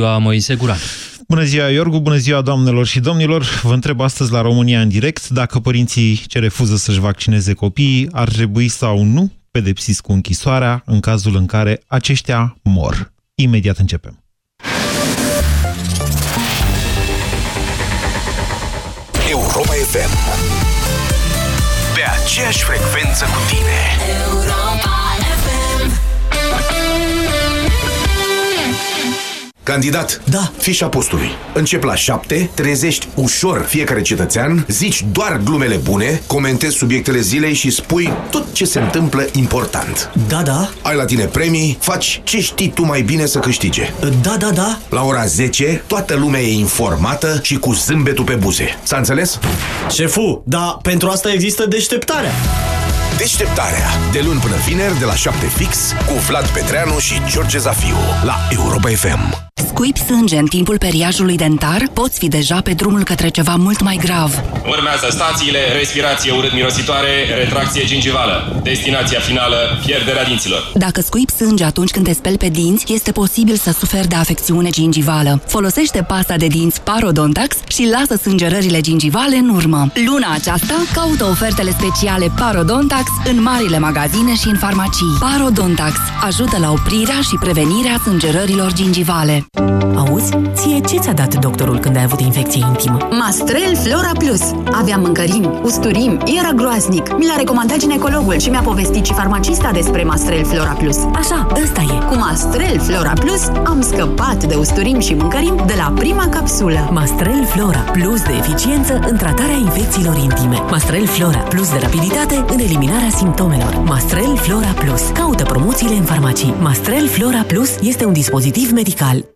ziua, Moise Guran. Bună ziua, Iorgu, bună ziua, doamnelor și domnilor. Vă întreb astăzi la România în direct dacă părinții ce refuză să-și vaccineze copiii ar trebui sau nu pedepsiți cu închisoarea în cazul în care aceștia mor. Imediat începem. Europa FM Pe aceeași frecvență cu tine Europa Candidat, Da. fișa postului. Încep la 7, trezești ușor fiecare cetățean, zici doar glumele bune, comentezi subiectele zilei și spui tot ce se întâmplă important. Da, da, Ai la tine premii, faci ce știi tu mai bine să câștige. da, da, da. La ora 10, toată lumea e informată și cu zâmbetul pe buze. S-a înțeles? Șefu, dar pentru asta există deșteptarea. Deșteptarea. De luni până vineri, de la 7 fix, cu Vlad Petreanu și George Zafiu. La Europa FM. Scuipi sânge în timpul periajului dentar, poți fi deja pe drumul către ceva mult mai grav. Urmează stațiile, respirație urât-mirositoare, retracție gingivală. Destinația finală, pierderea dinților. Dacă scuipi sânge atunci când te speli pe dinți, este posibil să suferi de afecțiune gingivală. Folosește pasta de dinți Parodontax și lasă sângerările gingivale în urmă. Luna aceasta, caută ofertele speciale Parodontax în marile magazine și în farmacii. Parodontax ajută la oprirea și prevenirea sângerărilor gingivale. Auzi, ție ce ți-a dat doctorul când ai avut infecție intimă? Mastrel Flora Plus. Aveam mâncărim, usturim, era groaznic. Mi l-a recomandat ginecologul și mi-a povestit și farmacista despre Mastrel Flora Plus. Așa, ăsta e. Cu Mastrel Flora Plus am scăpat de usturim și mâncărim de la prima capsulă. Mastrel Flora, plus de eficiență în tratarea infecțiilor intime. Mastrel Flora, plus de rapiditate în eliminarea simptomelor. Mastrel Flora Plus. Caută promoțiile în farmacii. Mastrel Flora Plus este un dispozitiv medical.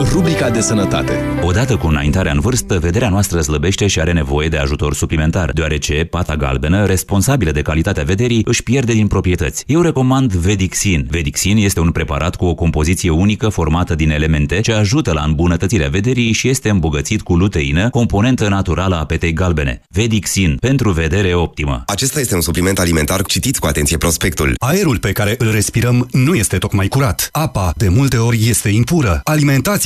Rubrica de sănătate. Odată cu înaintarea în vârstă, vederea noastră slăbește și are nevoie de ajutor suplimentar, deoarece pata galbenă, responsabilă de calitatea vederii, își pierde din proprietăți. Eu recomand Vedixin. Vedixin este un preparat cu o compoziție unică formată din elemente ce ajută la îmbunătățirea vederii și este îmbogățit cu luteină, componentă naturală a petei galbene. Vedixin, pentru vedere optimă. Acesta este un supliment alimentar. Citiți cu atenție prospectul. Aerul pe care îl respirăm nu este tocmai curat. Apa, de multe ori, este impură.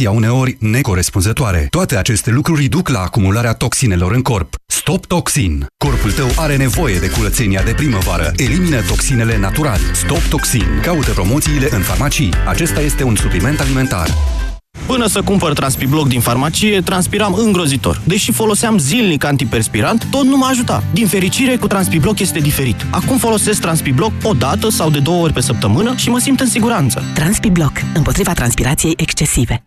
Alimentația uneori necorespunzătoare. Toate aceste lucruri duc la acumularea toxinelor în corp. Stop Toxin. Corpul tău are nevoie de curățenia de primăvară. Elimină toxinele natural. Stop Toxin. Caută promoțiile în farmacii. Acesta este un supliment alimentar. Până să cumpăr Transpibloc din farmacie, transpiram îngrozitor. Deși foloseam zilnic antiperspirant, tot nu mă ajuta. Din fericire, cu Transpibloc este diferit. Acum folosesc Transpibloc o dată sau de două ori pe săptămână și mă simt în siguranță. Transpibloc, împotriva transpirației excesive.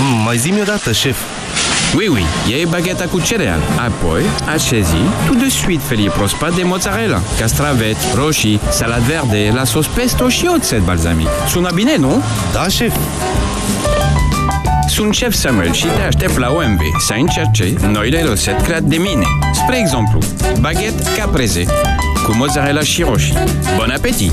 Mm, mai zi-mi odată, șef. Oui, oui, iei bagheta cu cereal. Apoi, așezi tout de suite felie prospat de mozzarella, castraveți, roșii, salad verde, la sos pesto și oțet balsamic. Sună bine, nu? Da, șef. Sunt șef Samuel și te aștept la OMV să încerce noile rețete create de mine. Spre exemplu, baguette caprese cu mozzarella și roșii. Bon appetit!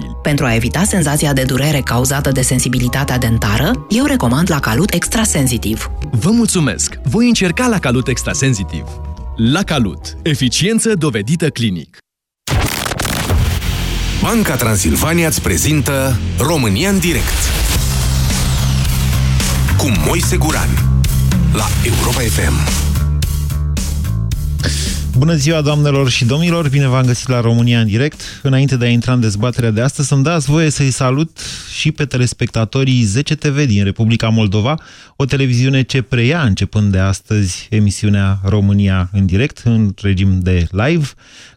sensibili? Pentru a evita senzația de durere cauzată de sensibilitatea dentară, eu recomand la Calut Extrasensitiv. Vă mulțumesc! Voi încerca la Calut Extrasensitiv. La Calut. Eficiență dovedită clinic. Banca Transilvania îți prezintă România în direct. Cu Moise Guran. La Europa FM. Bună ziua, doamnelor și domnilor! Bine v-am găsit la România în direct. Înainte de a intra în dezbaterea de astăzi, să-mi dați voie să-i salut și pe telespectatorii 10 TV din Republica Moldova, o televiziune ce preia începând de astăzi emisiunea România în direct, în regim de live.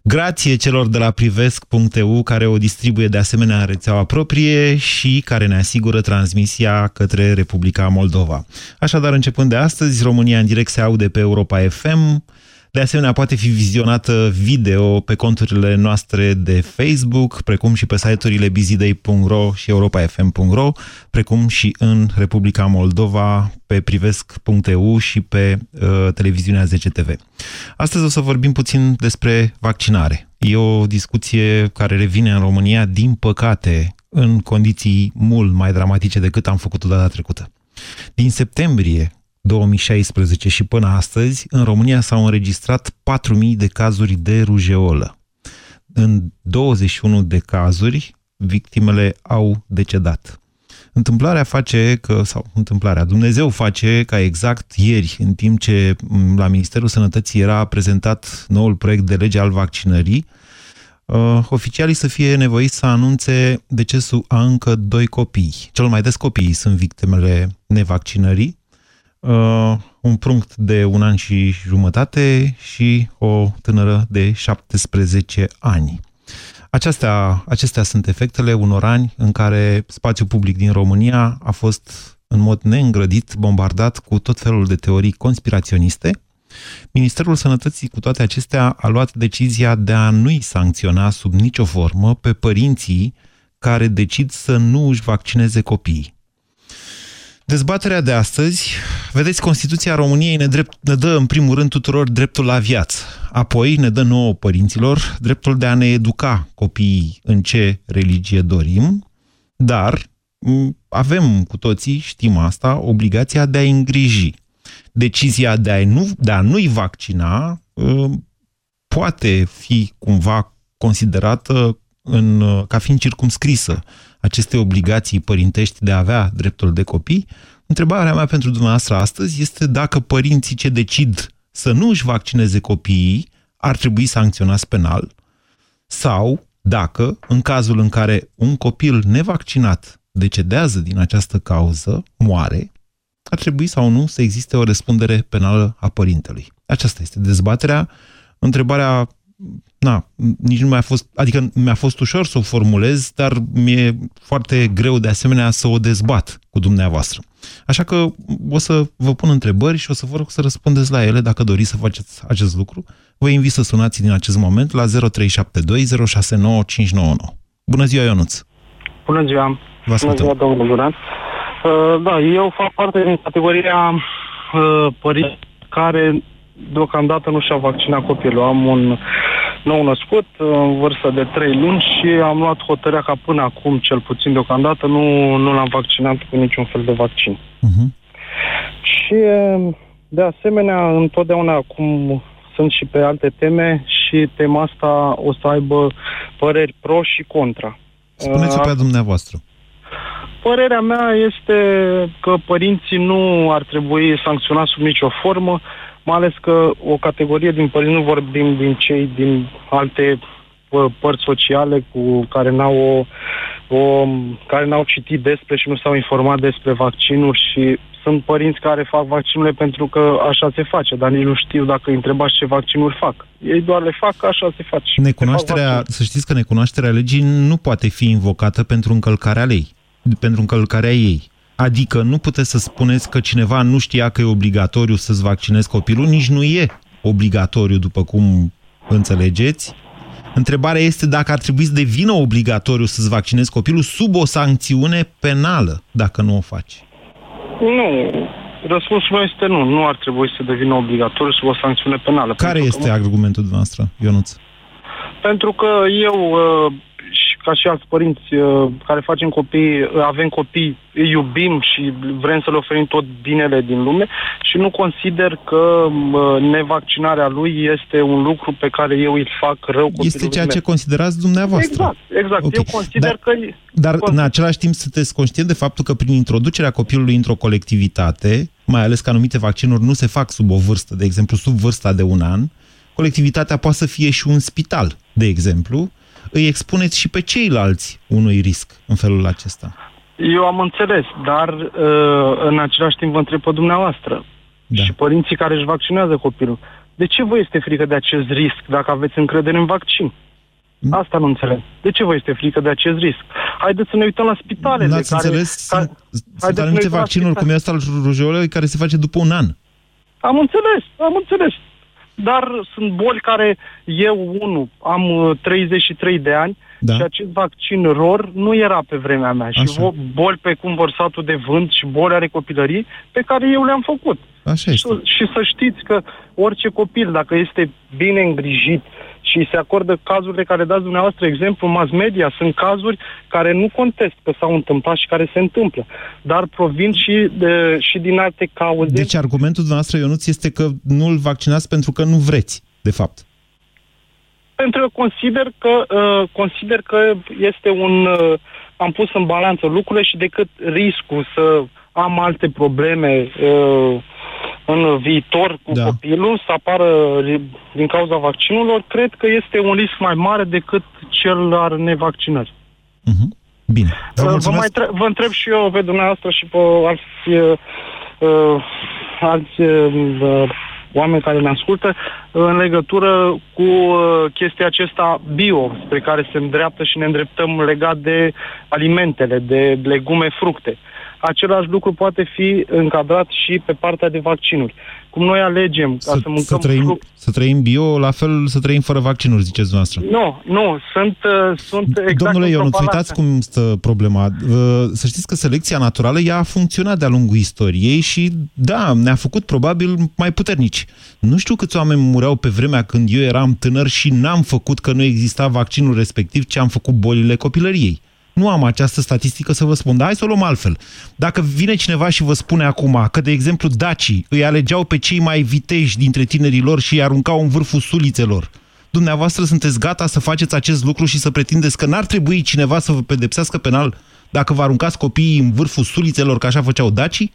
Grație celor de la privesc.eu care o distribuie de asemenea în rețeaua proprie și care ne asigură transmisia către Republica Moldova. Așadar, începând de astăzi, România în direct se aude pe Europa FM, de asemenea, poate fi vizionată video pe conturile noastre de Facebook, precum și pe site-urile bizidei.ro și europafm.ro, precum și în Republica Moldova, pe privesc.eu și pe uh, televiziunea 10 TV. Astăzi o să vorbim puțin despre vaccinare. E o discuție care revine în România, din păcate, în condiții mult mai dramatice decât am făcut-o data trecută. Din septembrie 2016 și până astăzi, în România s-au înregistrat 4.000 de cazuri de rujeolă. În 21 de cazuri, victimele au decedat. Întâmplarea face că, sau întâmplarea, Dumnezeu face ca exact ieri, în timp ce la Ministerul Sănătății era prezentat noul proiect de lege al vaccinării, uh, oficialii să fie nevoiți să anunțe decesul a încă doi copii. Cel mai des copiii sunt victimele nevaccinării, uh, un prunct de un an și jumătate și o tânără de 17 ani. Acestea, acestea sunt efectele unor ani în care spațiul public din România a fost în mod neîngrădit bombardat cu tot felul de teorii conspiraționiste. Ministerul Sănătății, cu toate acestea, a luat decizia de a nu-i sancționa sub nicio formă pe părinții care decid să nu își vaccineze copiii. Dezbaterea de astăzi, vedeți, Constituția României ne, drept, ne dă în primul rând tuturor dreptul la viață. Apoi ne dă nouă părinților dreptul de a ne educa copiii în ce religie dorim, dar avem cu toții, știm asta, obligația de a îngriji. Decizia de a, nu, de a nu-i vaccina ă, poate fi cumva considerată în, ca fiind circumscrisă aceste obligații părintești de a avea dreptul de copii, întrebarea mea pentru dumneavoastră astăzi este dacă părinții ce decid să nu își vaccineze copiii ar trebui sancționați penal sau dacă, în cazul în care un copil nevaccinat decedează din această cauză, moare, ar trebui sau nu să existe o răspundere penală a părintelui. Aceasta este dezbaterea. Întrebarea na, nici nu mi-a fost, adică mi-a fost ușor să o formulez, dar mi-e foarte greu de asemenea să o dezbat cu dumneavoastră. Așa că o să vă pun întrebări și o să vă rog să răspundeți la ele dacă doriți să faceți acest lucru. Vă invit să sunați din acest moment la 0372 Bună ziua, Ionuț! Bună ziua! Vă Bună ziua, domnul Duran! Uh, da, eu fac parte din categoria uh, părinți care deocamdată nu și-au vaccinat copilul. Am un nou născut, în vârstă de 3 luni și am luat hotărârea ca până acum, cel puțin deocamdată, nu, nu l-am vaccinat cu niciun fel de vaccin. Uh-huh. Și, de asemenea, întotdeauna, cum sunt și pe alte teme, și tema asta o să aibă păreri pro și contra. Spuneți-o pe dumneavoastră. Părerea mea este că părinții nu ar trebui sancționați sub nicio formă, mai ales că o categorie din părinți, nu vorbim din cei din alte părți sociale cu care n-au o, o, care n-au citit despre și nu s-au informat despre vaccinuri și sunt părinți care fac vaccinurile pentru că așa se face, dar nici nu știu dacă îi întrebați ce vaccinuri fac. Ei doar le fac, așa se face. Necunoașterea, să știți că necunoașterea legii nu poate fi invocată pentru încălcarea lei, pentru încălcarea ei. Adică nu puteți să spuneți că cineva nu știa că e obligatoriu să-ți vaccinezi copilul, nici nu e obligatoriu, după cum înțelegeți. Întrebarea este dacă ar trebui să devină obligatoriu să-ți vaccinezi copilul sub o sancțiune penală, dacă nu o faci. Nu. Răspunsul meu este nu. Nu ar trebui să devină obligatoriu sub o sancțiune penală. Care este că... argumentul dumneavoastră, Ionuț? Pentru că eu uh, ca și alți părinți uh, care facem copii, uh, avem copii, îi iubim și vrem să le oferim tot binele din lume și nu consider că uh, nevaccinarea lui este un lucru pe care eu îl fac rău copilului Este ceea ce considerați dumneavoastră. Exact, exact. Okay. Eu consider dar, că... Dar consider... în același timp sunteți conștient de faptul că prin introducerea copilului într-o colectivitate, mai ales că anumite vaccinuri nu se fac sub o vârstă, de exemplu sub vârsta de un an, colectivitatea poate să fie și un spital, de exemplu, îi expuneți și pe ceilalți unui risc în felul acesta. Eu am înțeles, dar uh, în același timp vă întreb pe dumneavoastră da. și părinții care își vaccinează copilul. De ce vă este frică de acest risc dacă aveți încredere în vaccin? Mm. Asta nu înțeleg. De ce vă este frică de acest risc? Haideți să ne uităm la spitalele N-ați care... înțeles? Ca, Sunt, haideți sunt să ne anumite uităm la vaccinuri, cum spitale. e ăsta al rujolei, care se face după un an. Am înțeles, am înțeles. Dar sunt boli care eu, unul, am uh, 33 de ani Da. și acest vaccin ROR nu era pe vremea mea. Și Așa. vo- boli pe cum vărsatul de vânt și boli ale copilării pe care eu le-am făcut. Așa și, și să știți că orice copil, dacă este bine îngrijit și se acordă cazurile care dați dumneavoastră exemplu în mass media, sunt cazuri care nu contest că s-au întâmplat și care se întâmplă, dar provin și, de, și din alte cauze. Deci argumentul dumneavoastră, Ionuț, este că nu-l vaccinați pentru că nu vreți, de fapt. Pentru că consider că, uh, consider că este un... Uh, am pus în balanță lucrurile și decât riscul să am alte probleme uh, în viitor cu da. copilul, să apară ri- din cauza vaccinurilor, cred că este un risc mai mare decât cel al nevaccinării. Bine. Vă Uh, Vă, mulțumesc. mai tre- vă întreb și eu pe dumneavoastră și pe alți, uh, uh, alți uh, oameni care ne ascultă uh, în legătură cu uh, chestia acesta bio, spre care se îndreaptă și ne îndreptăm legat de alimentele, de legume, fructe. Același lucru poate fi încadrat și pe partea de vaccinuri. Cum noi alegem ca să, Să, mâncăm să, trăim, fruct... să trăim bio, la fel să trăim fără vaccinuri, ziceți dumneavoastră. Nu, nu, sunt, uh, sunt exact Domnule într-o Ionuț, balanță. uitați cum stă problema. Uh, Să știți că selecția naturală ea a funcționat de-a lungul istoriei și, da, ne-a făcut probabil mai puternici. Nu știu câți oameni mureau pe vremea când eu eram tânăr și n-am făcut că nu exista vaccinul respectiv, ce am făcut bolile copilăriei. Nu am această statistică să vă spun, dar hai să o luăm altfel. Dacă vine cineva și vă spune acum că, de exemplu, dacii îi alegeau pe cei mai viteji dintre tinerii lor și îi aruncau în vârful sulițelor, dumneavoastră sunteți gata să faceți acest lucru și să pretindeți că n-ar trebui cineva să vă pedepsească penal dacă vă aruncați copiii în vârful sulițelor, că așa făceau dacii?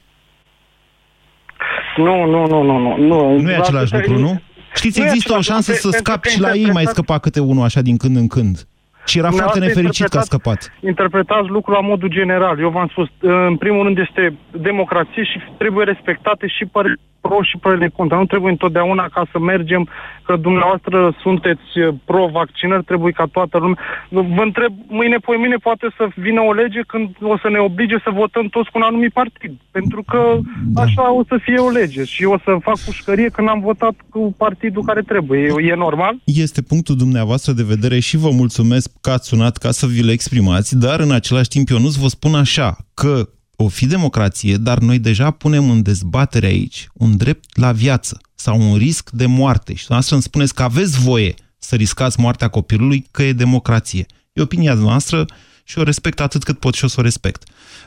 Nu, nu, nu, nu, nu. Nu, Nu e același lucru, nu? Știți, Nu e există o același șansă lucru, să pentru scapi că și la ei mai interpretați- scăpa câte unul așa din când în când. Și era foarte Dumneavoastră nefericit că a interpretați- scăpat. Interpretați lucrul la modul general. Eu v-am spus, în primul rând este democrație și trebuie respectate și părerile pro și părerile contra. Nu trebuie întotdeauna ca să mergem, că dumneavoastră sunteți eh, pro-vaccinări, trebuie ca toată lumea... Vă întreb, mâine, poi mâine poate să vină o lege când o să ne oblige să votăm toți cu un anumit partid. Pentru că Da. așa o să fie o lege și eu o să fac pușcărie când am votat cu partidul care trebuie. E, e normal? Este punctul dumneavoastră de vedere și vă mulțumesc că ați sunat ca să vi le exprimați, dar în același timp eu nu vă spun așa, că o fi democrație, dar noi deja punem în dezbatere aici un drept la viață sau un risc de moarte. Și dumneavoastră îmi spuneți că aveți voie să riscați moartea copilului, că e democrație. E opinia noastră și o respect atât cât pot și o să o respect.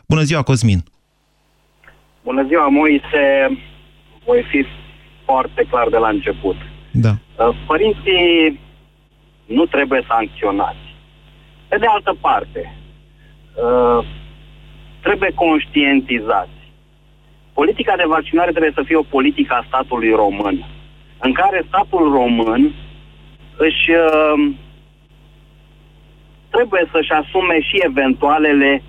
Bună ziua, Cosmin! Bună ziua, Moise. Voi fi foarte clar de la început. Da. Uh, Părinții nu trebuie sancționați. Pe de altă parte, uh, trebuie conștientizați. Politica de vaccinare trebuie să fie o politică a statului român, în care statul român își uh, trebuie să-și asume și eventualele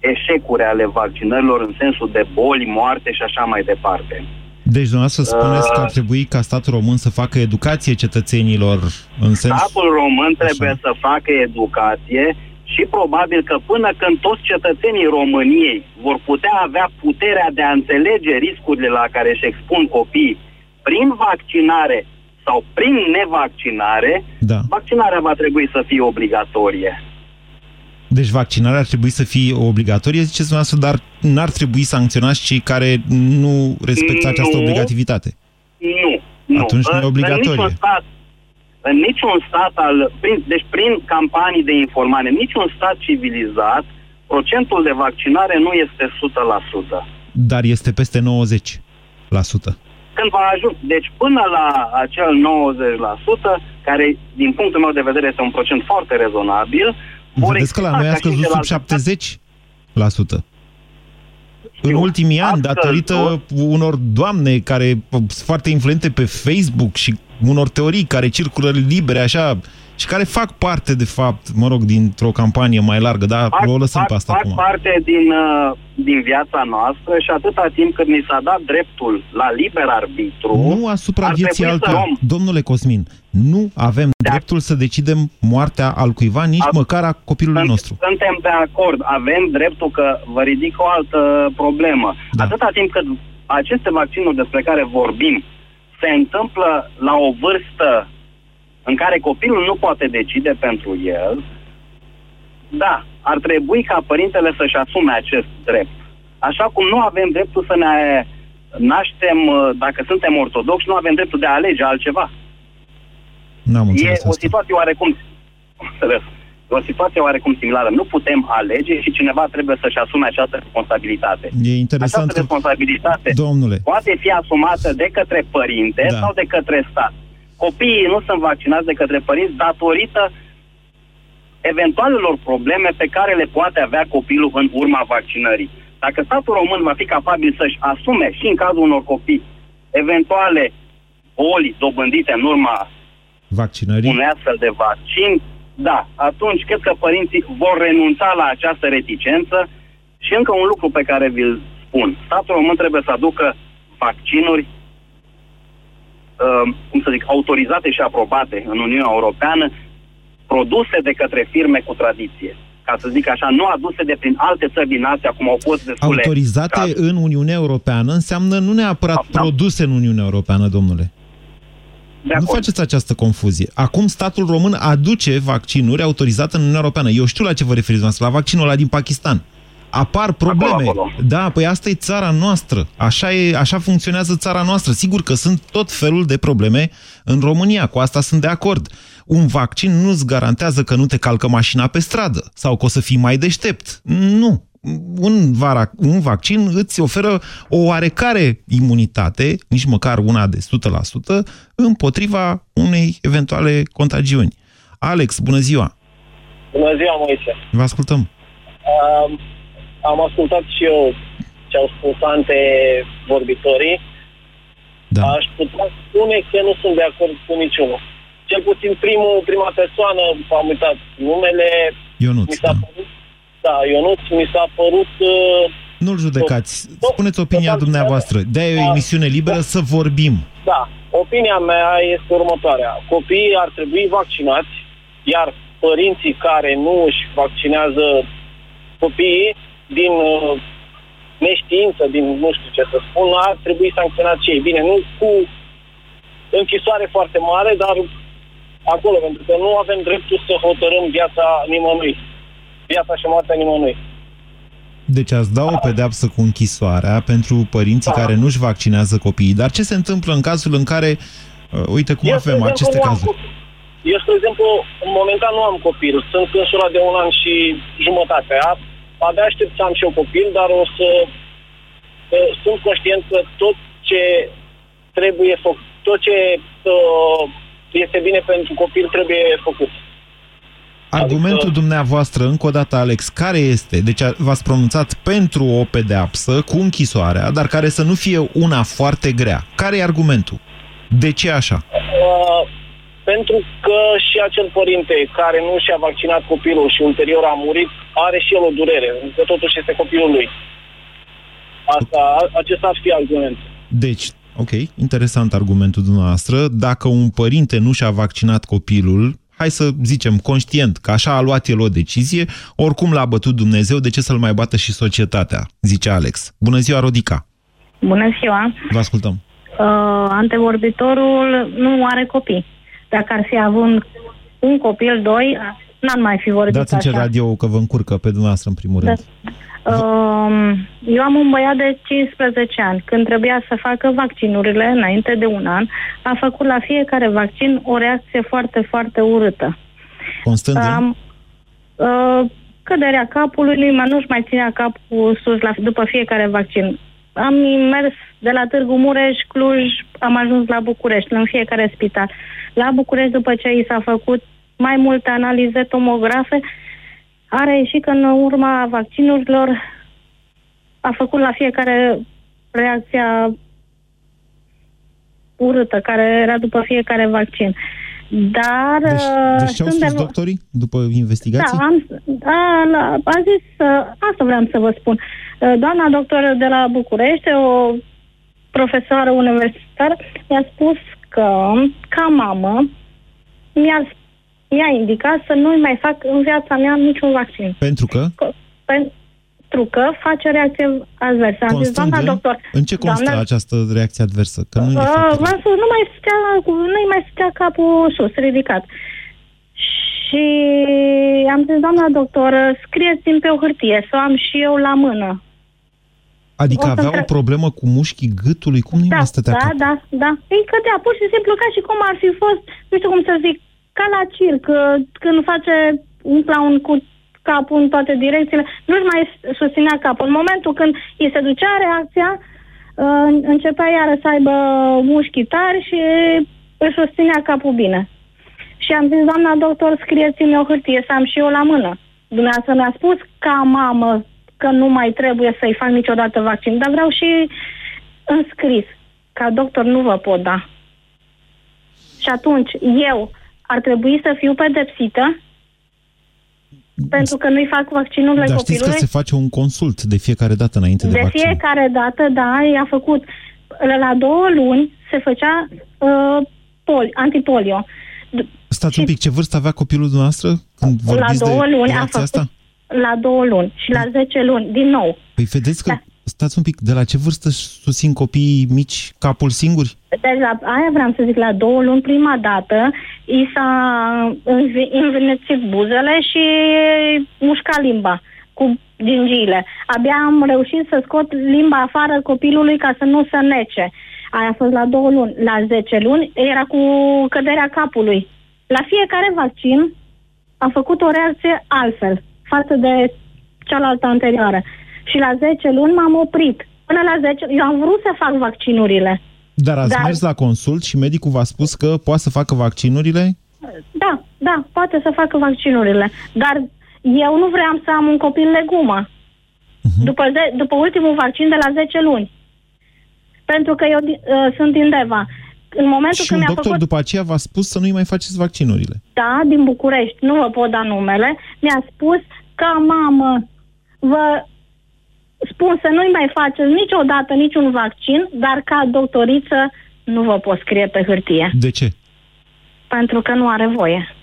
eșecuri ale vaccinărilor în sensul de boli, moarte și așa mai departe. Deci dumneavoastră spuneți că ar trebui ca statul român să facă educație cetățenilor în sens... Statul român trebuie să facă educație și probabil că până când toți cetățenii României vor putea avea puterea de a înțelege riscurile la care își expun copiii prin vaccinare sau prin nevaccinare, Da. vaccinarea va trebui să fie obligatorie. Deci vaccinarea ar trebui să fie obligatorie, ziceți dumneavoastră, dar n-ar trebui sancționați cei care nu respectă această Nu. obligativitate. Nu, nu. Atunci nu e În- obligatorie. În niciun stat, în niciun stat al, prin, deci prin campanii de informare, în niciun stat civilizat, procentul de vaccinare nu este 100%. Dar este peste 90%. Când va ajunge, deci până la acel 90%, care din punctul meu de vedere este un procent foarte rezonabil, vor Vedeți că la exista noi a ca și în scăzut sub celelalte 70%. În ultimii ani, datorită unor doamne care sunt foarte influente pe Facebook și unor teorii care circulă libere, așa, și care fac parte, de fapt, mă rog, dintr-o campanie mai largă, dar fac, o lăsăm fac, pe asta fac acum. parte din, uh, din viața noastră și atâta timp cât ni s-a dat dreptul la liber arbitru... Nu asupra ar vieții trebui să altuia. luăm- Domnule Cosmin, nu avem dreptul să decidem moartea al cuiva, nici măcar a copilului nostru. Suntem de acord, avem dreptul că vă ridic o altă problemă. Da. Atâta timp cât aceste vaccinuri despre care vorbim se întâmplă la o vârstă în care copilul nu poate decide pentru el, da, ar trebui ca părintele să-și asume acest drept. Așa cum nu avem dreptul să ne naștem, uh, dacă suntem ortodoxi, nu avem dreptul de a alege altceva. N-am E înțeles o asta. situație oarecum... Înțeles. E o situație oarecum similară. Nu putem alege și cineva trebuie să-și asume această responsabilitate. E interesant Această că... responsabilitate Domnule, poate fi asumată de către părinte Da. sau de către stat. Copiii nu sunt vaccinați de către părinți datorită eventualelor probleme pe care le poate avea copilul în urma vaccinării. Dacă statul român va fi capabil să-și asume și în cazul unor copii eventuale boli dobândite în urma vaccinării... unui astfel de vaccin, da, atunci cred că părinții vor renunța la această reticență și încă un lucru pe care vi-l spun. Statul român trebuie să aducă vaccinuri uh, cum să zic, autorizate și aprobate în Uniunea Europeană, produse de către firme cu tradiție. Ca să zic așa, nu aduse de prin alte țări din Asia, cum au fost destule autorizate cazuri. în Uniunea Europeană înseamnă nu neapărat produse în Uniunea Europeană, domnule. Nu faceți această confuzie. Acum statul român aduce vaccinuri autorizate în Uniunea Europeană. Eu știu la ce vă referiți noastră, la vaccinul ăla din Pakistan. Apar probleme. Acolo, acolo. Da, păi asta e țara noastră. Așa, e, așa funcționează țara noastră. Sigur că sunt tot felul de probleme în România. Cu asta sunt de acord. Un vaccin nu-ți garantează că nu te calcă mașina pe stradă sau că o să fii mai deștept. Nu. Un, vara, un vaccin îți oferă o oarecare imunitate, nici măcar una de 100%, împotriva unei eventuale contagiuni. Alex, bună ziua! Bună ziua, Moise. Vă ascultăm. Um, am ascultat și eu ce au spus antevorbitorii. Da. Aș putea spune că nu sunt de acord cu niciunul. Cel puțin primul, prima persoană, am uitat numele, Ionuț, mi s-a părut, da, Ionuț, mi s-a părut uh, Nu-l judecați. Spuneți opinia dumneavoastră. De-aia e o emisiune liberă să vorbim. Da, opinia mea este următoarea. Copiii ar trebui vaccinați, iar părinții care nu își vaccinează copiii din uh, neștiință, din nu știu ce să spun, ar trebui sancționați cei. Bine, nu cu închisoare foarte mare, dar acolo, pentru că nu avem dreptul să hotărâm viața nimănui. Viața și moartea nimănui. Deci ați da o pedeapsă cu închisoarea pentru părinții care nu-și vaccinează copiii. Dar ce se întâmplă în cazul în care, uh, uite cum Eu, avem spre aceste exemplu, nu am cazuri? co- Eu, spre exemplu, momentan nu am copil. Sunt înșura de un an și jumătate. A- Abia aștept să am și eu copil, dar o să... uh, Sunt conștient că tot ce trebuie făcut, tot ce uh, este bine pentru copil trebuie făcut. Argumentul dumneavoastră, încă o dată, Alex, care este? Deci a- v-ați pronunțat pentru o pedeapsă cu închisoarea, dar care să nu fie una foarte grea. Care e argumentul? De ce așa? Uh, pentru că și acel părinte care nu și-a vaccinat copilul și ulterior a murit, are și el o durere, că totuși este copilul lui. Asta, acesta ar fi argumentul. Deci, ok, interesant argumentul dumneavoastră. Dacă un părinte nu și-a vaccinat copilul, hai să zicem conștient că așa a luat el o decizie, oricum l-a bătut Dumnezeu, de ce să-l mai bată și societatea, zice Alex. Bună ziua, Rodica! Bună ziua! Vă ascultăm. Uh, antevorbitorul nu are copii. Dacă ar fi avut un copil, doi, n-am mai fi vorbit Dați așa. în radio că vă încurcă pe dumneavoastră în primul rând. Uh, eu am un băiat de 15 ani. Când trebuia să facă vaccinurile, înainte de un an, a făcut la fiecare vaccin o reacție foarte, foarte urâtă. Constând în- Am, uh, căderea capului, mă nu-și mai ținea capul sus la, după fiecare vaccin. Am mers de la Târgu Mureș, Cluj, am ajuns la București, în fiecare spital. La București, după ce i s-a făcut mai multe analize tomografe, a reieșit că în urma vaccinurilor a făcut la fiecare reacția urâtă, care era după fiecare vaccin. Dar... Deci, uh, deci ce au sunt spus de- doctorii după investigații? Da, am, a, la, a zis, uh, asta vreau să vă spun. Uh, Doamna doctoră de la București, o profesoară universitară, mi-a spus că, ca mamă, mi-a, mi-a indicat să nu mai fac în viața mea niciun vaccin. Pentru că? Pentru că face reacție adversă. Am zis, Constând doamna în- doctor, În ce constă doamna, această reacție adversă? Că nu e Uh, foarte... v-am spus, nu mai stătea, nu mai stătea capul sus, ridicat. Și am zis, doamna doctor, scrieți-mi pe o hârtie, să o am și eu la mână. Adică o să avea o întreb- problemă cu mușchii gâtului? Cum nu Da, mai stătea da, capul? da, da. Îi cădea pur și simplu ca și cum ar fi fost, nu știu cum să zic, ca la circ, uh, când face un clown cu capul în toate direcțiile, nu-și mai susținea capul. În momentul când îi se ducea reacția, uh, începea iară să aibă mușchi tari și își susținea capul bine. Și am zis, doamna doctor, scrieți-mi o hârtie să am și eu la mână. Dumneavoastră mi-a spus ca mamă că nu mai trebuie să-i fac niciodată vaccin, dar vreau și înscris. Ca doctor nu vă pot da. Și atunci eu ar trebui să fiu pedepsită pentru că nu-i fac vaccinurile Dar știți că copilului. se face un consult de fiecare dată înainte de, De vaccin. fiecare dată, da, i-a făcut. La două luni se făcea uh, poli, antipolio. Stați un pic, ce vârstă avea copilul dumneavoastră când La vorbiți două de luni a reacția făcut. asta? La două luni și la 10 luni, din nou. Păi vedeți Da. Că, stați un pic, de la ce vârstă își susțin copiii mici capul singuri? Deci la, aia vreau să zic, la două luni prima dată, i s-a învi- învenețit buzele și mușca limba cu gingiile. Abia am reușit să scot limba afară copilului ca să nu se nece. Aia a fost la două luni. La 10 luni era cu căderea capului. La fiecare vaccin a făcut o reacție altfel față de cealaltă anterioară. Și la 10 luni m-am oprit. Până la 10, eu am vrut să fac vaccinurile. Dar ați Dar- mers la consult și medicul v-a spus că poate să facă vaccinurile? Da, da, poate să facă vaccinurile. Dar eu nu vreau să am un copil legumă. După, ze- după ultimul vaccin de la 10 luni. Pentru că eu uh, sunt din Deva. În momentul Și când un mi-a doctor făcut... după aceea v-a spus să nu-i mai faceți vaccinurile. Da, din București, nu vă pot da numele, mi-a spus ca mamă vă spun să nu-i mai faceți niciodată niciun vaccin, dar ca doctoriță nu vă pot scrie pe hârtie, De ce? pentru că nu are voie.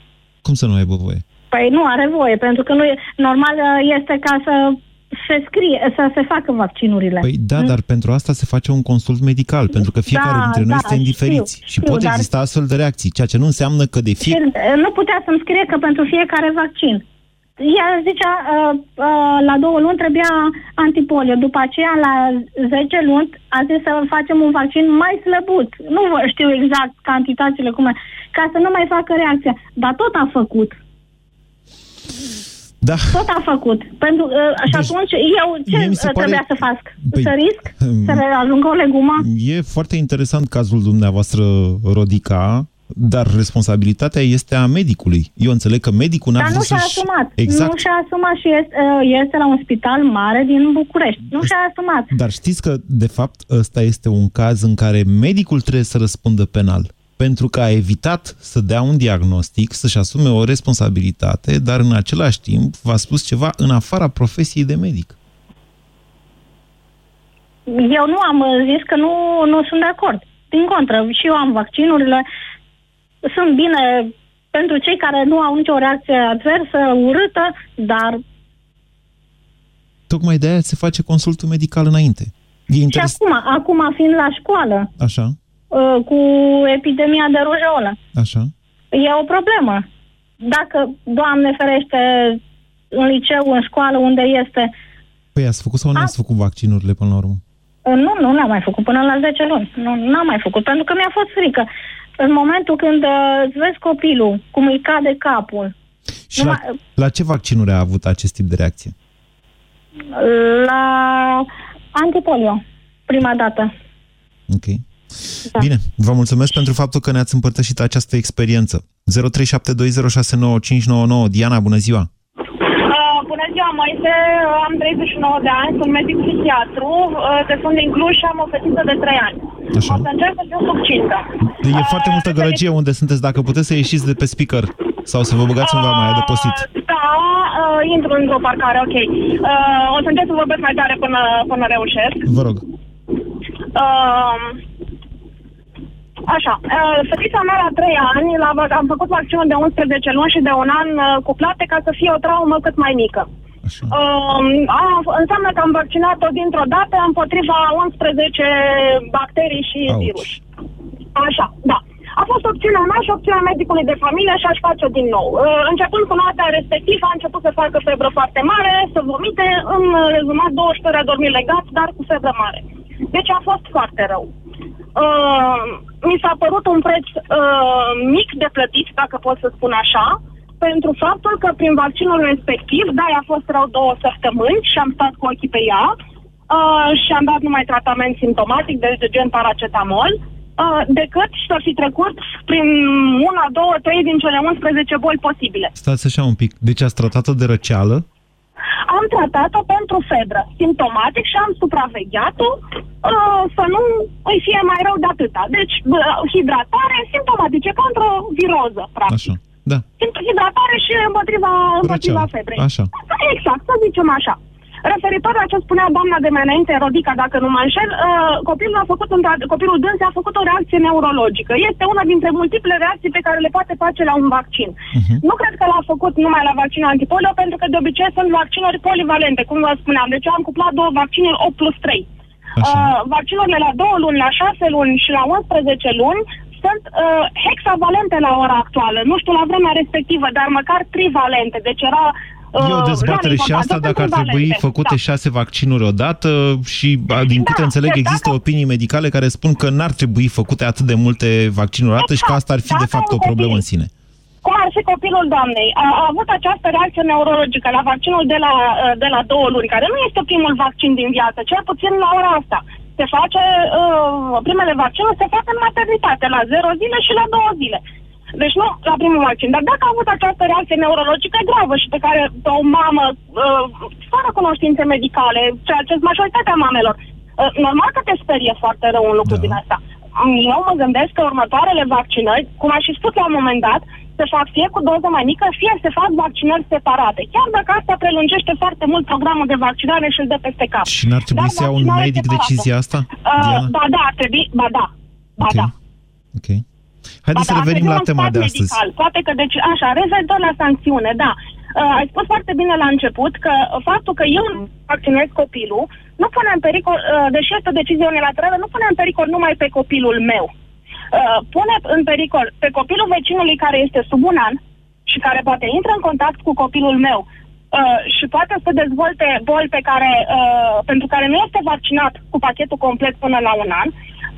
Cum să nu aibă voie? Păi nu are voie, pentru că nu e, normal este ca să se scrie, să se facă vaccinurile. Păi da, dar pentru asta se face un consult medical, pentru că fiecare Da, dintre noi da, suntem diferiți știu, și știu, pot dar- exista astfel de reacții, ceea ce nu înseamnă că de Și fie... uh, nu putea să-mi scrie că pentru fiecare vaccin. Ea zicea, uh, uh, la două luni trebuia antipolio. După aceea, la 10 luni, a zis să facem un vaccin mai slăbut. Nu vă știu exact cantitățile cum e, ca să nu mai facă reacția. Dar tot a făcut. Da. Tot a făcut. Pentru, uh, și atunci, eu ce mie mi se uh, pare- trebuia să fac? Păi- să risc? Hmm. Să ajungă o legumă? E foarte interesant cazul dumneavoastră, Rodica, dar responsabilitatea este a medicului. Eu înțeleg că medicul n-a Dar nu vrut și-a să-și... asumat. Exact. Nu și-a asumat și este, uh, este la un spital mare din București. Nu și-a asumat. Dar știți că, de fapt, ăsta este un caz în care medicul trebuie să răspundă penal. Pentru că a evitat să dea un diagnostic, să-și asume o responsabilitate, dar în același timp v-a spus ceva în afara profesiei de medic. Eu nu am uh, zis că nu, nu sunt de acord. Din contră, și eu am vaccinurile. Sunt bine pentru cei care nu au nicio reacție adversă, urâtă, dar Tocmai de aia se face consultul medical înainte. E și interes... acum, acum fiind la școală, Așa, uh, cu epidemia de rujeolă, așa. e o problemă. Dacă, Doamne ferește, în liceu, în școală, unde este, Păi ați făcut sau nu ați făcut vaccinurile până la urmă? Uh, Nu, nu n-am mai făcut până la 10 luni. Nu, n-am mai făcut, pentru că mi-a fost frică. În momentul când uh, îți vezi copilul, cum îi cade capul, Și la, la ce vaccinuri a avut acest tip de reacție? la antipolio, prima dată. Ok. Da. Bine, vă mulțumesc pentru faptul că ne-ați împărtășit această experiență. 0372069599. Diana, bună ziua! Uh, bună ziua, Moise. Uh, Am 39 de ani, sunt medic psihiatru, uh, de sunt din Cluj și am o fetiță de 3 ani. Așa. O să încerc să fiu subcintă. E foarte multă gălăgie unde sunteți. Dacă puteți să ieșiți de pe speaker sau să vă băgați undeva mai adăpostit. Da, uh, intru într-o parcare, ok. Uh, o să încerc să vorbesc mai tare până, până reușesc. Vă rog. Uh, Așa, uh, fetița mea la 3 ani, la, am făcut vaccinul de 11 luni și de un an uh, cuplate ca să fie o traumă cât mai mică. Uh, a, înseamnă că am vaccinat-o dintr-o dată împotriva 11 bacterii și Ouch. virus. Așa, da. A fost opțiunea mea și opțiunea medicului de familie și aș face-o din nou. Uh, începând cu noaptea respectivă, a început să facă febră foarte mare, să vomite, în rezumat 12 ore a dormit legat, dar cu febră mare. Deci a fost foarte rău. Uh, mi s-a părut un preț uh, mic de plătit, dacă pot să spun așa, pentru faptul că prin vaccinul respectiv, da, a fost rău două săptămâni și am stat cu ochii pe ea uh, și am dat numai tratament simptomatic, deci de gen paracetamol, uh, decât să fi trecut prin una, două, trei din cele 11 boli posibile. Stați așa un pic. Deci ați tratat-o de răceală? Am tratat-o pentru febră, simptomatic și am supravegheat-o uh, să nu îi fie mai rău de atâta. Deci, uh, hidratare simptomatice, ca într-o viroză, practic. Așa. Da. Simt hidratare și împotriva, împotriva Răceală. febrei. Așa. Exact, să zicem așa. Referitor la ce spunea doamna de mai înainte, Rodica, dacă nu mă înșel, uh, copilul, a făcut, într- copilul dânsei a făcut o reacție neurologică. Este una dintre multiple reacții pe care le poate face la un vaccin. Nu cred că l-a făcut numai la vaccinul antipolio, pentru că de obicei sunt vaccinuri polivalente, cum vă spuneam. Deci eu am cuplat două vaccinuri 8 plus 3. Uh, vaccinurile la 2 luni, la 6 luni și la 11 luni sunt uh, hexavalente la ora actuală. Nu știu la vremea respectivă, dar măcar trivalente. Deci era uh, E o dezbatere și non-important, asta sunt dacă ar trebui trivalente. făcute Da. șase vaccinuri odată și a, din câte Da, înțeleg deci există opinii medicale care spun că n-ar trebui făcute atât de multe vaccinuri odată și că asta ar fi de fapt o problemă în sine. cum ar fi copilul doamnei, a, a avut această reacție neurologică la vaccinul de la, uh, de la două luni, care nu este primul vaccin din viață, cel puțin la ora asta. Se face, uh, primele vaccinuri se fac în maternitate, la 0 zile și la 2 zile. Deci nu la primul vaccin. Dar dacă a avut această reacție neurologică gravă și pe care o mamă, uh, fără cunoștințe medicale, ceea ce sunt majoritatea mamelor, uh, normal că te sperie foarte rău un lucru da. din asta. Eu mă gândesc că următoarele vaccinări, cum aș fi spus la un moment dat, se fac fie cu doză mai mică, fie se fac vaccinări separate. Chiar dacă asta prelungește foarte mult programul de vaccinare și îl dă peste cap. Și n-ar trebui Dar să ia un vaccinare medic separată. decizia asta? Uh, Diana? ba da, ar trebui, ba da, ba da. Ok. Haideți Ba să da, ar revenim trebui la un tema sfat de astăzi. Medical. Poate că, deci, așa, referitor la sancțiune, da. Uh, ai spus foarte bine la început că faptul că eu nu vaccinez copilul nu pune în pericol, uh, deși este o decizie unilaterală, nu pune în pericol numai pe copilul meu. Uh, pune în pericol pe copilul vecinului care este sub un an și care poate intră în contact cu copilul meu uh, și poate să dezvolte boli pe care, uh, pentru care nu este vaccinat cu pachetul complet până la un an,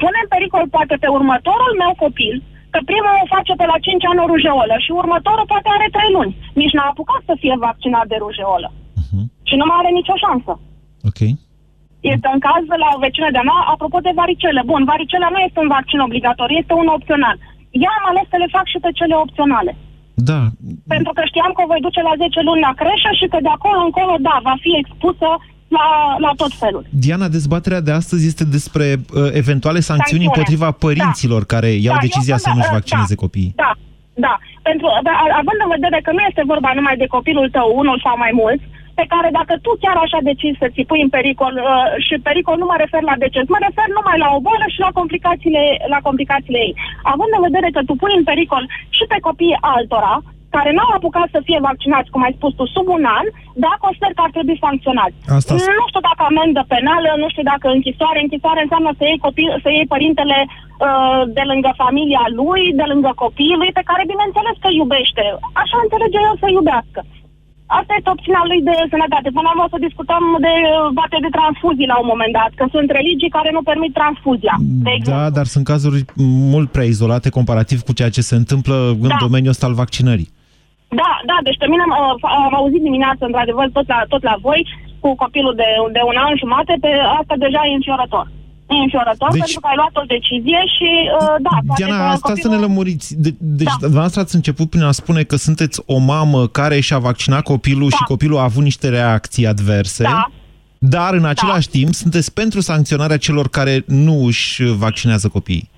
pune în pericol poate pe următorul meu copil, că primul o face pe la 5 ani o rujeolă și următorul poate are 3 luni. Nici n-a apucat să fie vaccinat de rujeolă. Și nu mai are nicio șansă. Ok. Este în caz de la o vecină de-a mea, apropo de varicele. Bun, varicela nu este un vaccin obligatoriu, este un opțional. Eu am ales să le fac și pe cele opționale. Da, Pentru că știam că o voi duce la 10 luni la creșă și că de acolo încolo, da, va fi expusă la, la tot felul. Diana, dezbaterea de astăzi este despre uh, eventuale sancțiuni Sancțiune. împotriva părinților care iau Da, eu decizia sunt să de- nu-și da, vaccineze copiii. Da, da. Pentru, da, având în vedere că nu este vorba numai de copilul tău, unul sau mai mulți, pe care dacă tu chiar așa decizi să ți pui în pericol, uh, și pericol nu mă refer la deces, mă refer numai la o boală și la complicațiile, la complicațiile ei. Având în vedere că tu pui în pericol și pe copiii altora, care n-au apucat să fie vaccinați, cum ai spus tu, sub un an, da, consider că ar trebui sancționați. Asta nu știu dacă amendă penală, nu știu dacă închisoare. Închisoare înseamnă să iei, copil, să iei părintele uh, de lângă familia lui, de lângă copiii lui, pe care bineînțeles că iubește. Așa înțelege el să iubească. Asta este opțiunea lui de sănătate. Până la urmă o să discutăm de bate de transfuzii la un moment dat, că sunt religii care nu permit transfuzia. De exemplu. Da, dar sunt cazuri mult prea izolate comparativ cu ceea ce se întâmplă în Da. domeniul ăsta al vaccinării. Da, da, deci pe mine am, am auzit dimineața, într-adevăr, tot la, tot la voi, cu copilul de, de un an jumate, pe asta deja e înfiorător. E înfiorător Deci- pentru că ai luat o decizie și, uh, da, poate Diana, că asta copilul... să ne lămuriți. De, deci, da. dumneavoastră ați început prin a spune că sunteți o mamă care și-a vaccinat copilul Da. și copilul a avut niște reacții adverse. Da, Dar, în același da. timp, sunteți pentru sancționarea celor care nu își vaccinează copiii.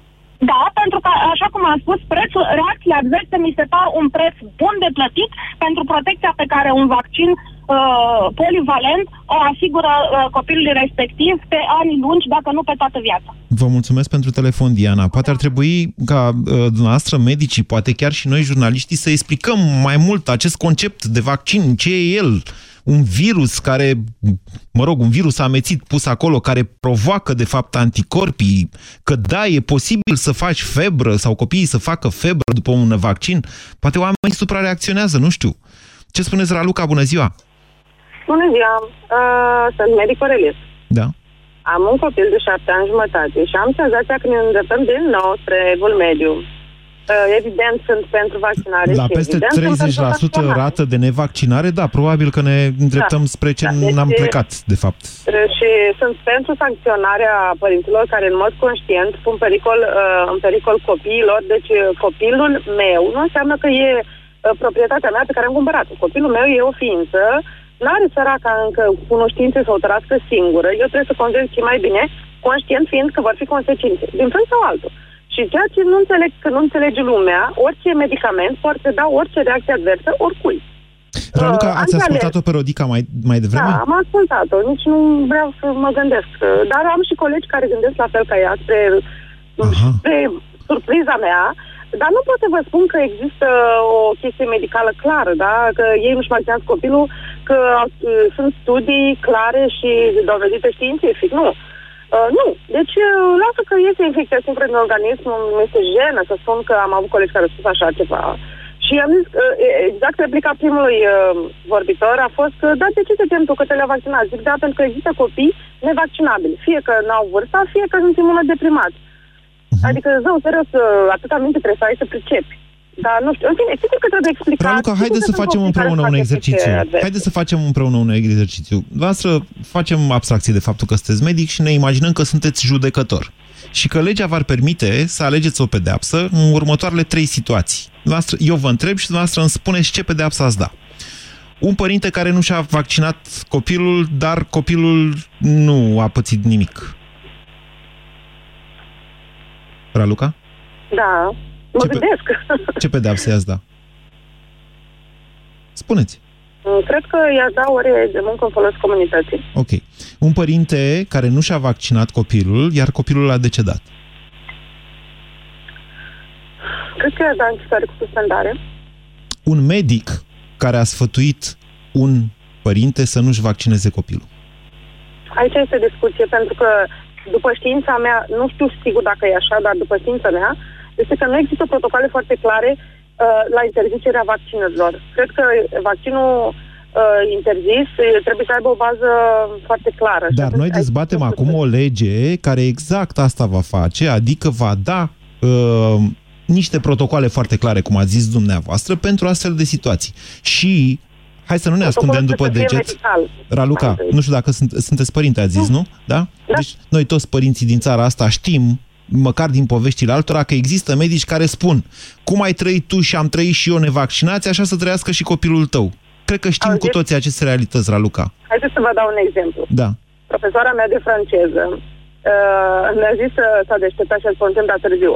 Da, pentru că, așa cum am spus, prețul, reacțiile adverse mi se par un preț bun de plătit pentru protecția pe care un vaccin uh, polivalent o asigură uh, copilului respectiv pe ani lungi, dacă nu pe toată viața. Vă mulțumesc pentru telefon, Diana. Poate ar trebui ca uh, dumneavoastră, medicii, poate chiar și noi, jurnaliștii, să explicăm mai mult acest concept de vaccin, ce e el, un virus care, mă rog, un virus amețit pus acolo care provoacă de fapt anticorpii, că da, e posibil să faci febră sau copiii să facă febră după un vaccin, poate oamenii suprareacționează, nu știu. Ce spuneți, Raluca? Bună ziua! Bună ziua! Uh, sunt medic Aurelius. Da. Am un copil de șapte ani jumătate și am senzația că ne îndreptăm din nou spre evul mediu. Uh, evident, sunt pentru vaccinare. La și peste evident, 30% rată de nevaccinare, da, probabil că ne îndreptăm Da. spre ce Da, deci- n-am plecat, de fapt. Uh, Și sunt pentru sancționarea părinților care în mod conștient pun pericol, uh, în pericol copiilor. Deci uh, copilul meu nu înseamnă că e uh, proprietatea mea pe care am cumpărat-o. Copilul meu e o ființă, n-are săraca încă cunoștințe să o trăiască singură. Eu trebuie să convins și mai bine, conștient fiind că vor fi consecințe, din fel sau altul. Și ceea ce nu înțeleg, că nu înțelege lumea, orice medicament poate da orice reacție adversă oricui. Raluca, Uh, ați am ascultat-o pe Rodica mai, mai devreme? Da, am ascultat-o, nici nu vreau să mă gândesc. Dar am și colegi care gândesc la fel ca ea, spre, spre surpriza mea, dar nu pot să vă spun că există o chestie medicală clară, da? Că ei nu-și vaccinează copilul, că uh, sunt studii clare și dovedite științific. Nu. Uh, nu. Deci, uh, lasă că este infecția simplă în organism, mi este jenă să spun că am avut colegi care au spus așa ceva. Și am zis, uh, exact replica primului uh, vorbitor a fost că, da, de ce te tem tu că te le vaccinat? Zic, da, pentru că există copii nevaccinabili. Fie că n-au vârsta, fie că sunt imunodeprimați. Adică, zău, serios, uh, atâta minte trebuie să ai să pricepi. Dar nu știu, în fine, sigur că trebuie explicat. Raluca, Sigur haideți că să sunt facem copii care împreună fac un efecte exercițiu. adverse. Haideți să facem împreună un exercițiu. Voastră facem abstracție de faptul că sunteți medic și ne imaginăm că sunteți judecător. Și că legea v-ar permite să alegeți o pedeapsă în următoarele trei situații. Dumneavoastră- Eu vă întreb și dumneavoastră îmi spuneți ce pedeapsă ați da. Un părinte care nu și-a vaccinat copilul, dar copilul nu a pățit nimic. Raluca? Da, mă Ce pe- gândesc. Ce pedeapsă i-ați da? Spuneți. Cred că i-aș da ore de muncă în folos comunității. Ok. Un părinte care nu și-a vaccinat copilul, iar copilul a decedat. Cred că i-aș da închisoare cu suspendare. Un medic care a sfătuit un părinte să nu-și vaccineze copilul. Aici este discuție, pentru că după știința mea, nu știu sigur dacă e așa, dar după știința mea, este că nu există protocoale foarte clare uh, la interzicerea vaccinurilor. Cred că vaccinul uh, interzis uh, trebuie să aibă o bază foarte clară. Și Dar atunci noi aici dezbatem nu acum o lege care exact asta va face, adică va da uh, niște protocoale foarte clare, cum ați zis dumneavoastră, pentru astfel de situații. Și hai să nu ne ascundem după Protocolul trebuie deget. să fie medical. Raluca, Mai întâi. nu știu dacă sunt, sunteți părinte, ați zis, nu? Da? Deci noi toți părinții din țara asta știm, măcar din poveștile altora, că există medici care spun cum ai trăit tu și am trăit și eu nevaccinați, așa să trăiască și copilul tău. Cred că știm cu toții aceste realități, Raluca. Haideți să vă dau un exemplu. Da. Profesoara mea de franceză uh, mi-a zis să s-a deșteptat și a spus timp dar târziu.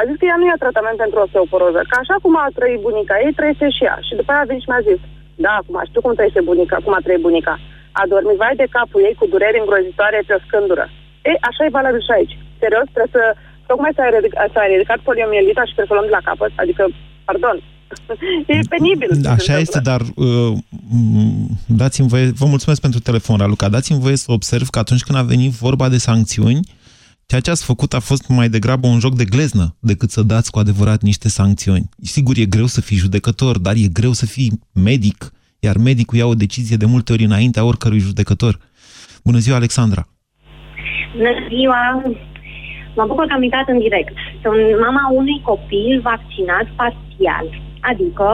A zis că ea nu ia tratament pentru osteoporoză, că așa cum a trăit bunica ei, trăiește și ea. Și după aia a venit și mi-a zis, da, acum știu cum trăiește bunica, cum a trăit bunica. A dormit vai de capul ei cu dureri îngrozitoare pe o scândură. Ei, așa e valabil și aici. Serios, trebuie să... Tocmai s-a ridicat, s-a ridicat poliomielita și trebuie să o luăm de la capăt, adică, pardon, e penibil. ce se Așa este, întâmplă. dar uh, m, dați-mi voie, vă mulțumesc pentru telefon, Raluca, dați-mi voie să observ că atunci când a venit vorba de sancțiuni, ceea ce ați făcut a fost mai degrabă un joc de gleznă decât să dați cu adevărat niște sancțiuni. Sigur, e greu să fii judecător, dar e greu să fii medic, iar medicul ia o decizie de multe ori înaintea oricărui judecător. Bună ziua, Alexandra! Bună ziua! Mă bucur că am intrat în direct. Sunt mama unui copil vaccinat parțial. Adică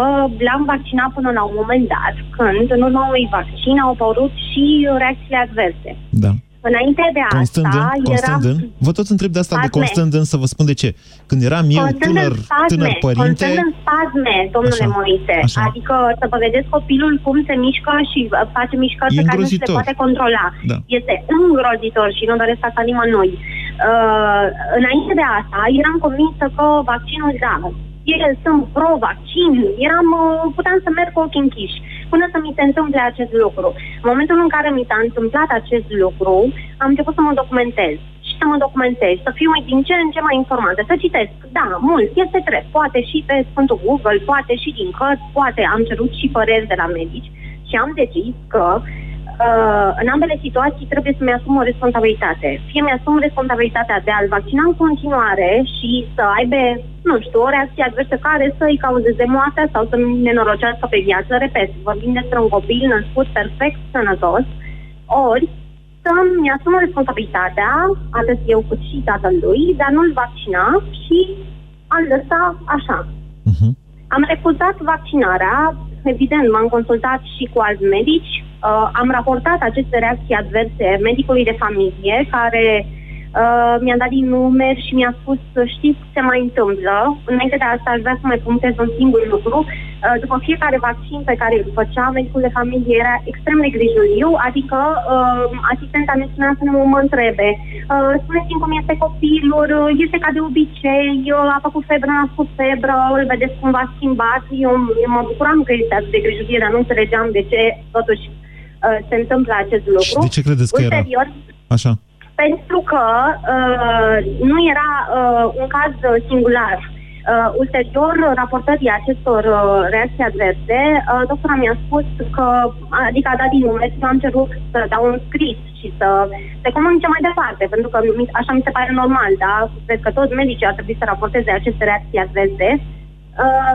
l-am vaccinat până la un moment dat, când în urma unui vaccin au apărut și reacțiile adverse. Da. Înainte de Constând asta, în, constând era... în, vă tot întreb de asta de Spasme. constând în, să vă spun de ce. Când eram eu Constând tânăr, în spasme, tânăr părinte, Constând în spasme, domnule Așa, Moise. așa. Adică să vă vedeți copilul cum se mișcă și uh, face mișcări E pe care nu se le îngrozitor. poate controla. Da. Este îngrozitor și nu doresc asta nimănui. Uh, înainte de asta, eram convinsă că vaccinul, da, ele sunt pro-vaccin, eram, uh, puteam să merg cu ochii închiși până să mi se întâmple acest lucru. În momentul în care mi s-a întâmplat acest lucru, am început să mă documentez. Și să mă documentez, să fiu din ce în ce mai informată, să citesc, da, mult, este drept, poate și pe Sfântul Google, poate și din cărți, poate am cerut și păreri de la medici și am decis că uh, în ambele situații trebuie să-mi asum o responsabilitate. Fie mi-asum responsabilitatea de a-l vaccina în continuare și să aibă, nu știu, o reacție adversă care să-i cauzeze moartea sau să-mi nenorocească pe viață. Repet, vorbim despre un copil născut perfect sănătos, ori să-mi asum responsabilitatea, atât eu cât și tatăl lui, de a nu-l vaccina și a-l lăsa așa. Am refuzat vaccinarea, evident, m-am consultat și cu alți medici, uh, am raportat aceste reacții adverse medicului de familie, care uh, mi-a dat din numeri și mi-a spus să știți ce se mai întâmplă. Înainte de asta aș vrea să mai punctez un singur lucru. Uh, după fiecare vaccin pe care îl făcea, medicul de familie era extrem de grijuliu, adică uh, asistenta ne spunea să nu mă întrebe. Uh, spuneți-mi cum este copilul, uh, este ca de obicei, uh, a făcut febră, n-a făcut febră, îl vedeți cum v-a schimbat. Eu, eu mă bucuram că este atât de grijulie, dar nu înțelegeam de ce totuși uh, se întâmplă acest lucru. de ce credeți că era? Ulterior, așa. pentru că uh, nu era uh, un caz uh, singular. Uh, ulterior, raportării acestor uh, reacții adverse, uh, doctora mi-a spus că, adică a dat din nume și am cerut să dau un scris și să se comunice mai departe, pentru că mi- așa mi se pare normal, da? Cred că toți medicii ar trebui să raporteze aceste reacții adverse. Uh,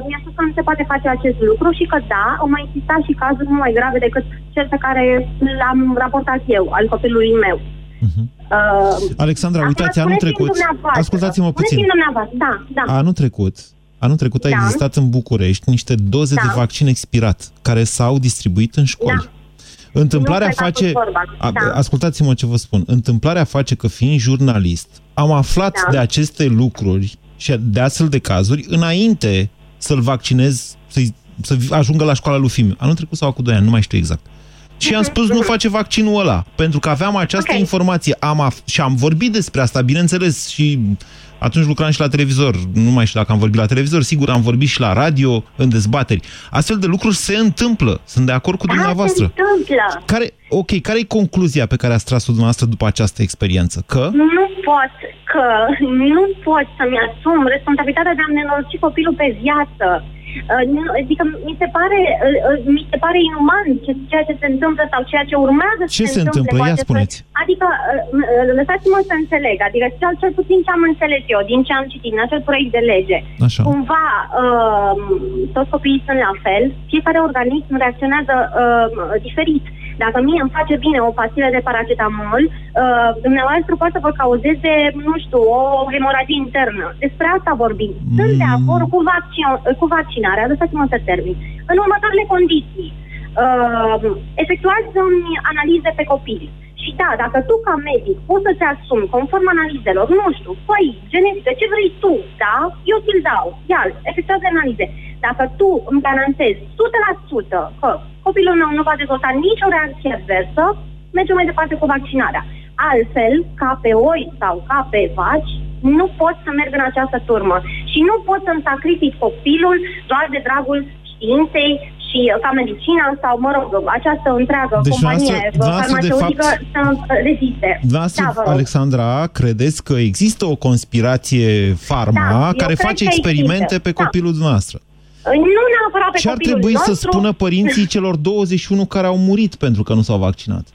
mi-a spus că nu se poate face acest lucru și că da, au mai existat și cazuri mult mai grave decât cel pe care l-am raportat eu, al copilului meu. Uh, Alexandra, acum uitați, anul spuneți-mi trecut, dumneavoastră, ascultați-mă puțin, spuneți-mi dumneavoastră, da, da. anul trecut, anul trecut a Da. existat în București niște doze Da. de vaccin expirat care s-au distribuit în școli. Întâmplarea Nu cred că a face... fost vorba. A- Da. Ascultați-mă ce vă spun. Întâmplarea face că, fiind jurnalist, am aflat Da. de aceste lucruri și de astfel de cazuri înainte să-l vaccinez, să să ajungă la școala lui Fimiu. Anul trecut sau cu 2 ani, nu mai știu exact. Și am spus nu face vaccinul ăla, pentru că aveam această Ok. informație. Am af- și am vorbit despre asta, bineînțeles, și atunci lucram și la televizor. Nu mai știu dacă am vorbit la televizor, sigur am vorbit și la radio, în dezbateri. Astfel de lucruri se întâmplă. Sunt de acord cu dumneavoastră. Da, se întâmplă. Care, ok, care e concluzia pe care ați tras-o dumneavoastră după această experiență? Că? Nu pot că nu pot să-mi asum responsabilitatea de a-mi nenoroci copilul pe viață. Uh, nu- Adică mi se pare, uh, uh, mi se pare inuman ce- ceea ce se întâmplă sau ceea ce urmează să Ce se întâmplă? cu Ia acest- spuneți. Adică, uh, uh, lăsați-mă să înțeleg, adică cel, cel puțin ce am înțeles eu din ce am citit în acel proiect de lege. Așa. Cumva, uh, toți copiii sunt la fel, fiecare organism reacționează uh, diferit. Dacă mie îmi face bine o pastilă de paracetamol, uh, dumneavoastră poate să vă cauzeze, nu știu, o hemoragie internă. Despre asta vorbim. Sunt de acord cu, vaccin, cu vaccinarea, lăsați-mă să termin. În următoarele condiții, uh, efectuați analize pe copii. Și da, dacă tu ca medic poți să-ți asumi, conform analizelor, nu știu, păi, genetică, ce vrei tu, da? Eu ți-l dau, ia efectuează analize. Dacă tu îmi garantezi 100% că copilul meu nu va dezvolta nicio reacție adversă, mergem mai departe cu vaccinarea. Altfel, ca pe oi sau ca pe vaci, nu pot să merg în această turmă. Și nu pot să-mi sacrific copilul doar de dragul științei și uh, ca medicina sau, mă rog, această întreagă Deci companie dumneavoastră- dumneavoastră, de farmaceutică fapt- să uh, reziste. Dumneavoastră, Da, vă rog. Alexandra, credeți că există o conspirație farma Da, eu care cred face că experimente există. pe Da. copilul dumneavoastră? Nu neapărat pe Ce ar copilul trebui să nostru. spună părinții celor 21 care au murit pentru că nu s-au vaccinat?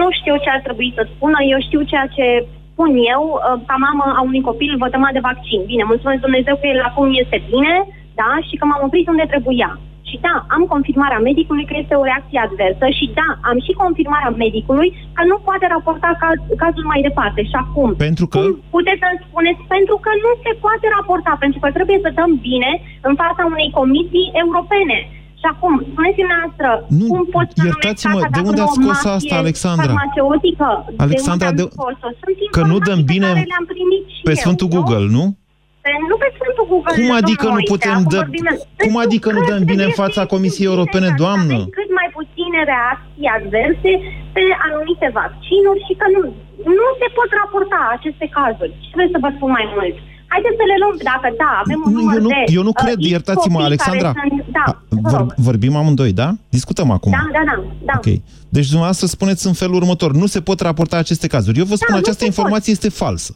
Nu știu ce ar trebui să spună, eu știu ceea ce spun eu, uh, ca mamă a unui copil vătămat de vaccin. Bine, mulțumesc Dumnezeu că el acum este bine, da, și că m-am oprit unde trebuia. Și da, am confirmarea medicului că este o reacție adversă și da, am și confirmarea medicului că nu poate raporta caz, cazul mai departe. Și acum, Pentru că? puteți să-mi spuneți, pentru că nu se poate raporta, pentru că trebuie să dăm bine în fața unei comisii europene. Și acum, spuneți-mi noastră, Nu, cum poți să iertați-mă, numești de asta unde dacă ați nu o scos mafie asta, Alexandra? farmaceutică? Alexandra, de de- unde am scos-o? Sunt Că nu dăm informații bine care le-am primit și pe eu, Sfântul nu? Google, nu? Pe, nu pe Sfântul Google. Cum adică domnul nu Moise, putem acum dă, vorbim- cum adică nu dăm bine în fața Comisiei Europene, doamnă? Aveți cât mai puține reacții adverse pe anumite vaccinuri și că nu, nu se pot raporta aceste cazuri. Ce vreți să vă spun mai mult? Haideți să le luăm, dacă da, avem un Nu, număr eu nu, de... eu nu uh, cred, X iertați-mă, copii Alexandra. Care sunt, da, A, vă vor, rog. vorbim amândoi, da? Discutăm acum. da, da, da, da. Ok. Deci dumneavoastră spuneți în felul următor, nu se pot raporta aceste cazuri. Eu vă spun, Da, nu această se informație este falsă.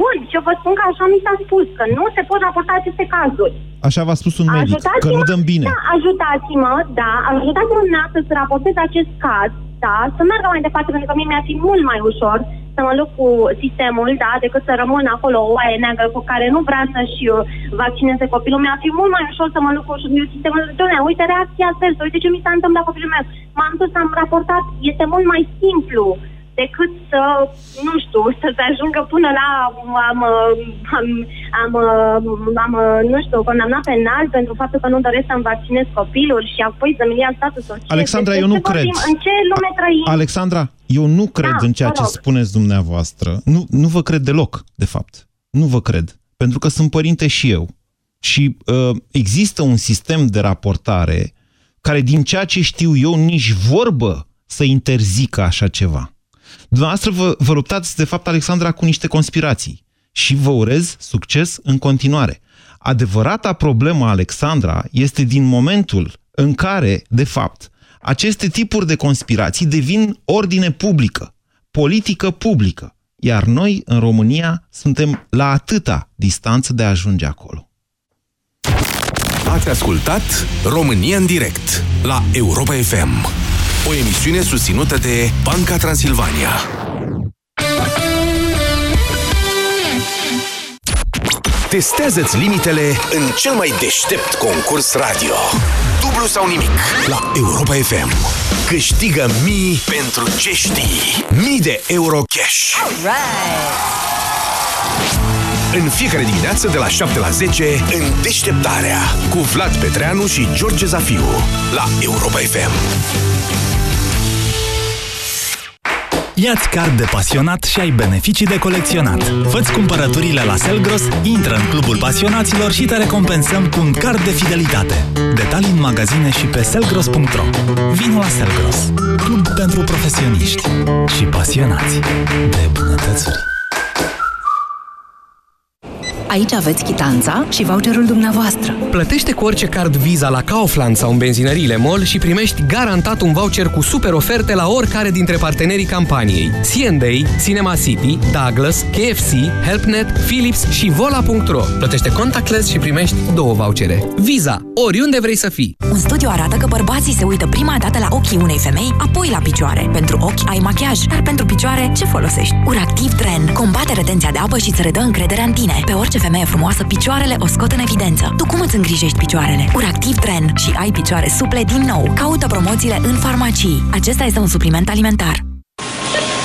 Bun, și eu vă spun că așa mi s-a spus, că nu se pot raporta aceste cazuri. Așa v-a spus un medic, că nu dăm bine. Da, ajutați-mă, da, ajutați-mă dumneavoastră să raportez acest caz, da, să meargă mai departe, pentru că mie mi-ar fi mult mai ușor să mă lupt cu sistemul, da, decât să rămân acolo o oaie neagră cu care nu vrea să-și uh, vaccineze copilul. Mi-ar fi mult mai ușor să mă lupt cu sistemul. Doamne, uite reacția adversă, uite ce mi s-a întâmplat cu copilul meu. M-am dus, am raportat, este mult mai simplu decât să, nu știu, să se ajungă până la am, am, am, am, nu știu, condamnat penal pentru faptul că nu doresc să-mi vaccinez copilul și apoi să-mi ia statul social. Alexandra, Despre eu nu ce vorbim? cred. În ce lume trăim? Alexandra, eu nu cred Da, în ceea vă ce rog. spuneți dumneavoastră. Nu, nu vă cred deloc, de fapt. Nu vă cred. Pentru că sunt părinte și eu. Și uh, există un sistem de raportare care, din ceea ce știu eu, nici vorbă să interzică așa ceva. Dumneavoastră vă, vă luptați, de fapt, Alexandra, cu niște conspirații. Și vă urez succes în continuare. Adevărata problemă, Alexandra, este din momentul în care, de fapt, aceste tipuri de conspirații devin ordine publică, politică publică. Iar noi, în România, suntem la atâta distanță de a ajunge acolo. Ați ascultat România în direct la Europa FM. O emisiune susținută de Banca Transilvania. Testează-ți limitele în cel mai deștept concurs radio. Dublu sau nimic la Europa FM. Câștigă mii pentru ce știi. Mii de euro cash. În fiecare dimineață de la 7 la 10 în deșteptarea cu Vlad Petreanu și George Zafiu la Europa FM. Ia-ți card de pasionat și ai beneficii de colecționat. Fă-ți cumpărăturile la Selgros, intră în clubul pasionaților și te recompensăm cu un card de fidelitate. Detalii în magazine și pe selgros.ro Vino la Selgros, club pentru profesioniști și pasionați de bunătățuri. Aici aveți chitanța și voucherul dumneavoastră. Plătește cu orice card Visa la Kaufland sau în benzinăriile MOL și primești garantat un voucher cu super oferte la oricare dintre partenerii campaniei. C&A, Cinema City, Douglas, KFC, HelpNet, Philips și Vola.ro. Plătește contactless și primești două vouchere. Visa, oriunde vrei să fii. Un studiu arată că bărbații se uită prima dată la ochii unei femei, apoi la picioare. Pentru ochi ai machiaj, dar pentru picioare ce folosești? Uractiv Tren combate retenția de apă și îți redă încrederea în tine. Pe orice femeie frumoasă, picioarele o scot în evidență. Tu cum îți îngrijești picioarele? Uractiv Tren și ai picioare suple din nou. Caută promoțiile în farmacii. Acesta este un supliment alimentar.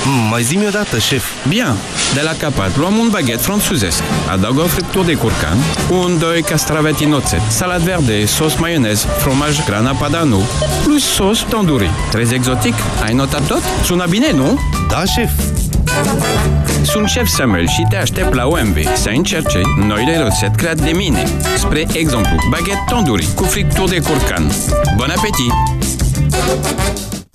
Mm, mai zi-mi odată, șef. Bien. De la capat luăm un baghet franțuzesc. Adaugă o friptură de curcan, un, doi castraveti în oțet, salat verde, sos maionez, fromaj grana padano, plus sos tandoori. Trez exotic? Ai notat tot? Sună bine, nu? Da, șef. Sunt șef Samuel și te aștept la OMV să încerce noile rețete create de mine. Spre exemplu, baghet tandoori cu friptură de curcan. Bon appetit!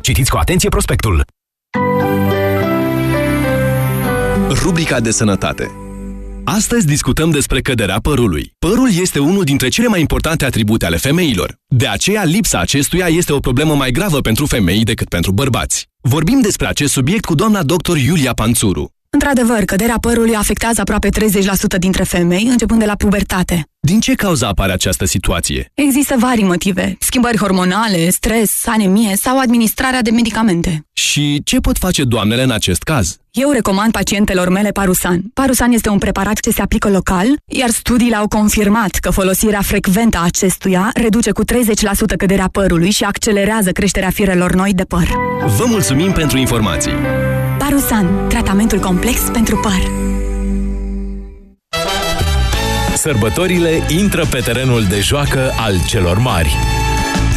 Citiți cu atenție prospectul. Rubrica de sănătate Astăzi discutăm despre căderea părului. Părul este unul dintre cele mai importante atribute ale femeilor. De aceea, lipsa acestuia este o problemă mai gravă pentru femei decât pentru bărbați. Vorbim despre acest subiect cu doamna dr. Iulia Panțuru. Într-adevăr, căderea părului afectează aproape 30% dintre femei, începând de la pubertate. Din ce cauză apare această situație? Există vari motive. Schimbări hormonale, stres, anemie sau administrarea de medicamente. Și ce pot face doamnele în acest caz? Eu recomand pacientelor mele Parusan. Parusan este un preparat ce se aplică local, iar studiile au confirmat că folosirea frecventă a acestuia reduce cu 30% căderea părului și accelerează creșterea firelor noi de păr. Vă mulțumim pentru informații! Parusan, tratamentul complex pentru păr. Sărbătorile intră pe terenul de joacă al celor mari.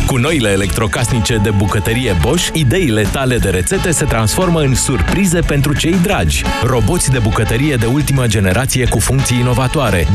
Cu noile electrocasnice de bucătărie Bosch, ideile tale de rețete se transformă în surprize pentru cei dragi. Roboți de bucătărie de ultimă generație cu funcții inovatoare,